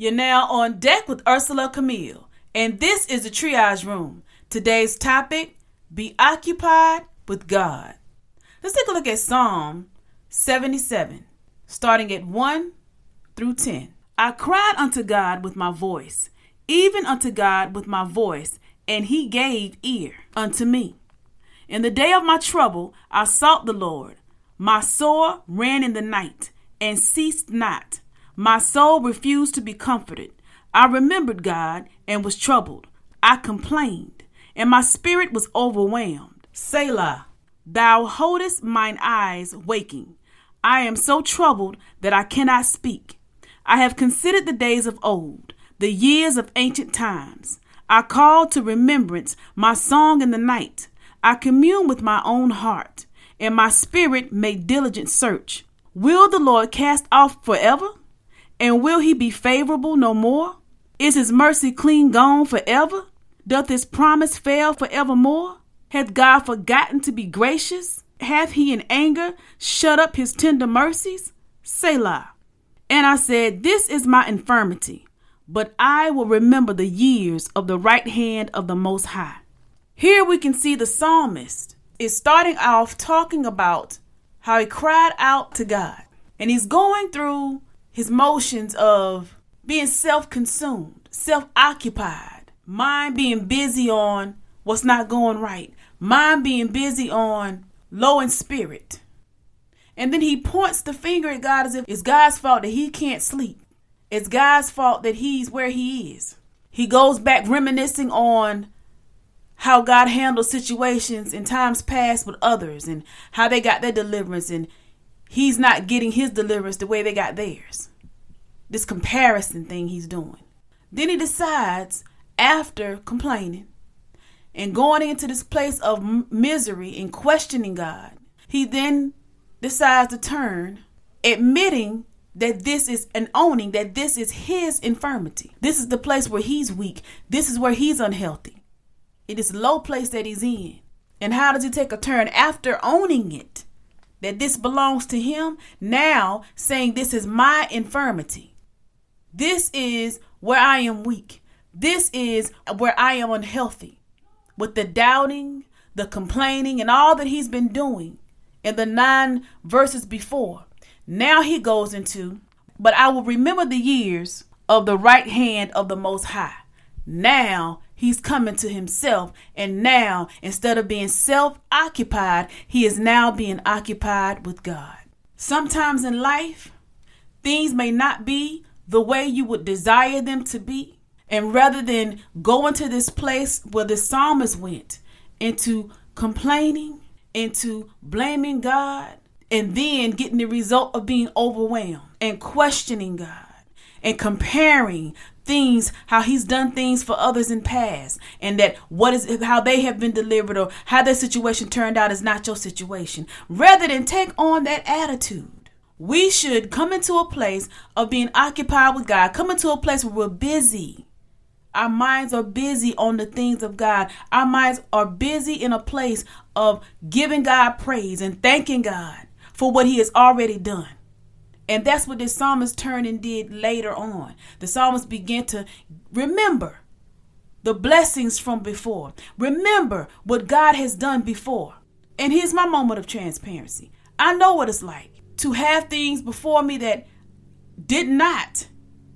You're now on deck with Ursela Camille, and this is the Triage Room. Today's topic be occupied with God. Let's take a look at Psalm 77, starting at 1 through 10. I cried unto God with my voice, even unto God with my voice, and he gave ear unto me. In the day of my trouble, I sought the Lord. My soul ran in the night and ceased not. My soul refused to be comforted. I remembered God and was troubled. I complained and my spirit was overwhelmed. Selah, thou holdest mine eyes waking. I am so troubled that I cannot speak. I have considered the days of old, the years of ancient times. I call to remembrance my song in the night. I commune with my own heart, and my spirit made diligent search. Will the Lord cast off forever? And will he be favorable no more? Is his mercy clean gone forever? Doth his promise fail forevermore? Hath God forgotten to be gracious? Hath he in anger shut up his tender mercies? Selah. And I said, This is my infirmity, but I will remember the years of the right hand of the Most High. Here we can see the psalmist is starting off talking about how he cried out to God. And he's going through his motions of being self consumed, self occupied mind being busy on what's not going right, mind being busy on low in spirit. And then he points the finger at God as if it's God's fault that he can't sleep. It's God's fault that he's where he is. He goes back reminiscing on how God handled situations in times past with others and how they got their deliverance and he's not getting his deliverance the way they got theirs. This comparison thing he's doing. Then he decides after complaining and going into this place of misery and questioning God, he then decides to turn, admitting that this is and owning that this is his infirmity. This is the place where he's weak. This is where he's unhealthy. It is low place that he's in. And how does he take a turn after owning it? That this belongs to him, now saying this is my infirmity. This is where I am weak. This is where I am unhealthy with the doubting, the complaining, and all that he's been doing in the nine verses before. Now he goes into, but I will remember the years of the right hand of the Most High. Now he's coming to himself, and now instead of being self occupied, he is now being occupied with God. Sometimes in life, things may not be the way you would desire them to be. And rather than going to this place where the psalmist went, into complaining, into blaming God, and then getting the result of being overwhelmed and questioning God and comparing things how he's done things for others in past and that what is how they have been delivered or how their situation turned out is not your situation rather than take on that attitude we should come into a place of being occupied with God come into a place where we're busy our minds are busy on the things of God. Our minds are busy in a place of giving God praise and thanking God for what He has already done. And that's what the psalmist turned and did later on. The psalmist began to remember the blessings from before, remember what God has done before. And here's my moment of transparency I know what it's like to have things before me that did not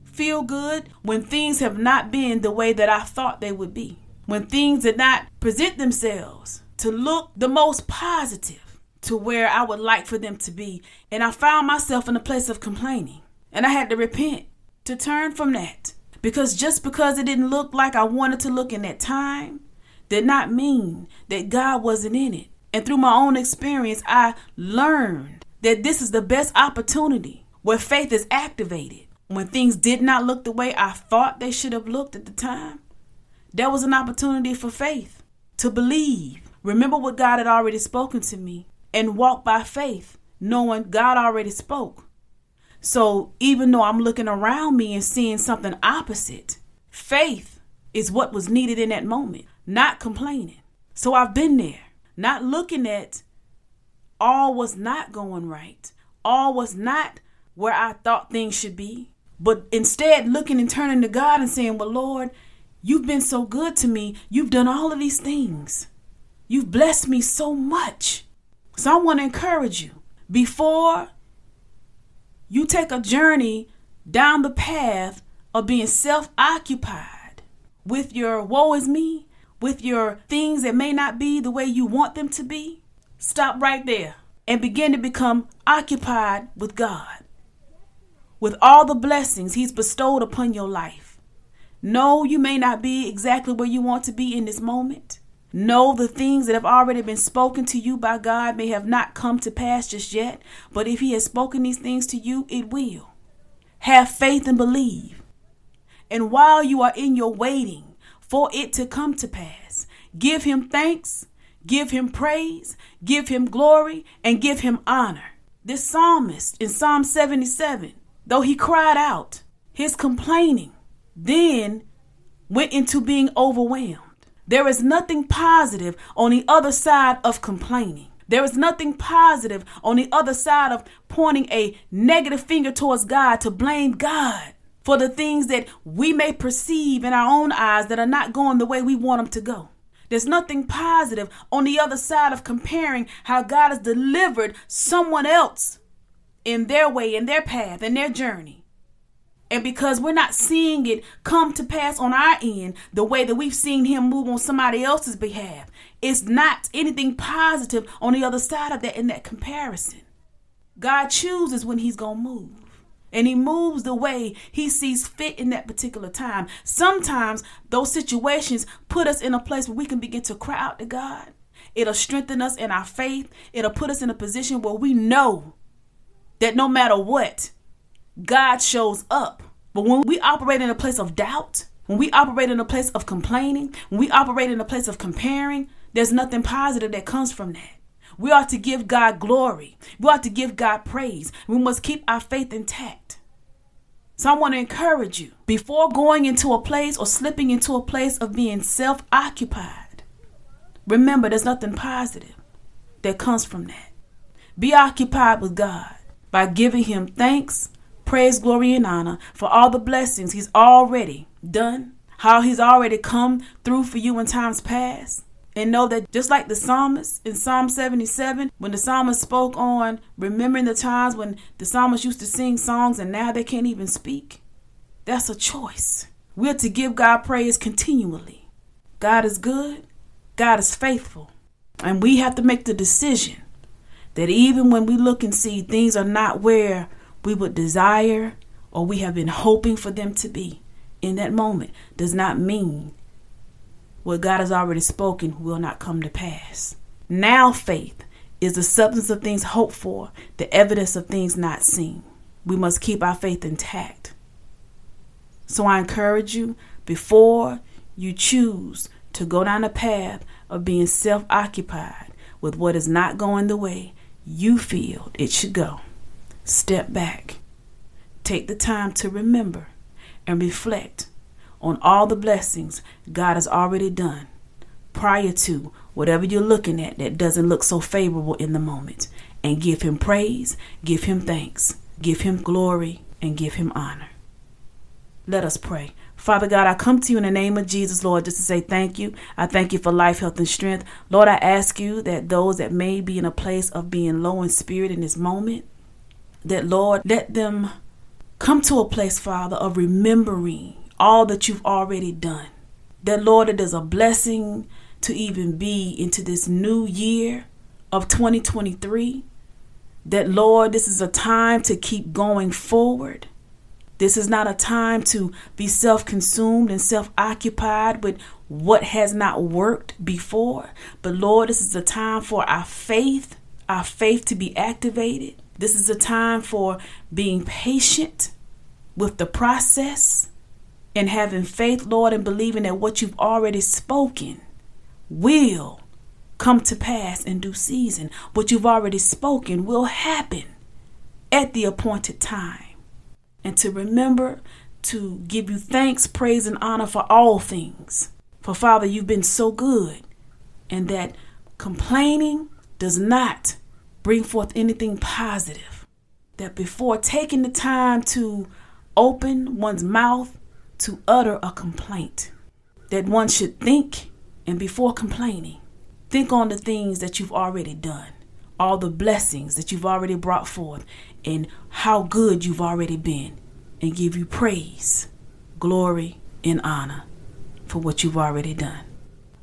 feel good when things have not been the way that I thought they would be. When things did not present themselves to look the most positive to where I would like for them to be. And I found myself in a place of complaining. And I had to repent to turn from that. Because just because it didn't look like I wanted to look in that time did not mean that God wasn't in it. And through my own experience, I learned that this is the best opportunity where faith is activated when things did not look the way I thought they should have looked at the time, there was an opportunity for faith to believe. Remember what God had already spoken to me and walk by faith, knowing God already spoke. So even though I'm looking around me and seeing something opposite, faith is what was needed in that moment, not complaining. So I've been there, not looking at all was not going right, all was not where I thought things should be, but instead looking and turning to God and saying, Well, Lord, you've been so good to me. You've done all of these things. You've blessed me so much. So I want to encourage you before you take a journey down the path of being self occupied with your woe is me, with your things that may not be the way you want them to be, stop right there and begin to become occupied with God, with all the blessings He's bestowed upon your life. No, you may not be exactly where you want to be in this moment. No, the things that have already been spoken to you by God may have not come to pass just yet, but if He has spoken these things to you, it will. Have faith and believe. And while you are in your waiting for it to come to pass, give Him thanks, give Him praise, give Him glory, and give Him honor. This psalmist in Psalm 77, though he cried out, his complaining then went into being overwhelmed. There is nothing positive on the other side of complaining. There is nothing positive on the other side of pointing a negative finger towards God to blame God for the things that we may perceive in our own eyes that are not going the way we want them to go. There's nothing positive on the other side of comparing how God has delivered someone else in their way, in their path, in their journey and because we're not seeing it come to pass on our end the way that we've seen him move on somebody else's behalf, it's not anything positive on the other side of that in that comparison. God chooses when he's going to move. And he moves the way he sees fit in that particular time. Sometimes those situations put us in a place where we can begin to cry out to God. It'll strengthen us in our faith. It'll put us in a position where we know that no matter what, God shows up. But when we operate in a place of doubt, when we operate in a place of complaining, when we operate in a place of comparing, there's nothing positive that comes from that. We ought to give God glory. We ought to give God praise. We must keep our faith intact. So I want to encourage you before going into a place or slipping into a place of being self occupied, remember there's nothing positive that comes from that. Be occupied with God by giving Him thanks praise, glory, and honor for all the blessings He's already done, how He's already come through for you in times past. And know that just like the psalmist in Psalm 77, when the psalmist spoke on remembering the times when the psalmist used to sing songs and now they can't even speak, that's a choice. We're to give God praise continually. God is good, God is faithful, and we have to make the decision that even when we look and see things are not where we would desire or we have been hoping for them to be in that moment does not mean what God has already spoken will not come to pass. Now, faith is the substance of things hoped for, the evidence of things not seen. We must keep our faith intact. So I encourage you before you choose to go down the path of being self occupied with what is not going the way you feel it should go. Step back. Take the time to remember and reflect on all the blessings God has already done prior to whatever you're looking at that doesn't look so favorable in the moment. And give Him praise, give Him thanks, give Him glory, and give Him honor. Let us pray. Father God, I come to you in the name of Jesus, Lord, just to say thank you. I thank you for life, health, and strength. Lord, I ask you that those that may be in a place of being low in spirit in this moment, that, Lord, let them come to a place, Father, of remembering all that you've already done. That, Lord, it is a blessing to even be into this new year of 2023. That, Lord, this is a time to keep going forward. This is not a time to be self consumed and self occupied with what has not worked before. But Lord, this is a time for our faith, our faith to be activated. This is a time for being patient with the process and having faith, Lord, and believing that what you've already spoken will come to pass in due season. What you've already spoken will happen at the appointed time. And to remember to give you thanks, praise, and honor for all things. For Father, you've been so good, and that complaining does not bring forth anything positive. That before taking the time to open one's mouth to utter a complaint, that one should think and before complaining, think on the things that you've already done, all the blessings that you've already brought forth, and how good you've already been, and give you praise, glory, and honor for what you've already done.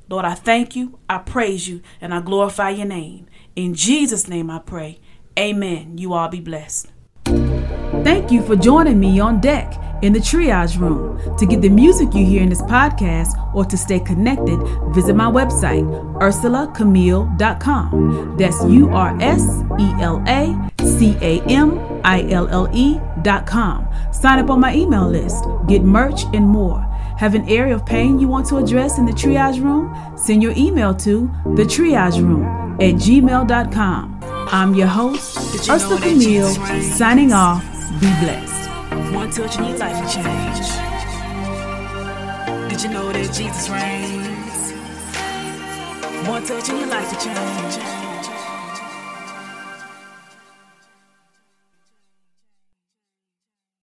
Lord, I thank you, I praise you, and I glorify your name. In Jesus' name I pray. Amen. You all be blessed. Thank you for joining me on deck in the triage room. To get the music you hear in this podcast or to stay connected, visit my website, urselacamille.com. That's U R S E L A C A M I L L E.com. Sign up on my email list, get merch, and more. Have an area of pain you want to address in the triage room? Send your email to the triage room at gmail.com. I'm your host, Ursela Camille, signing off. Be blessed. One touch and your life will change. Did you know that Jesus reigns? One touch and your life will change.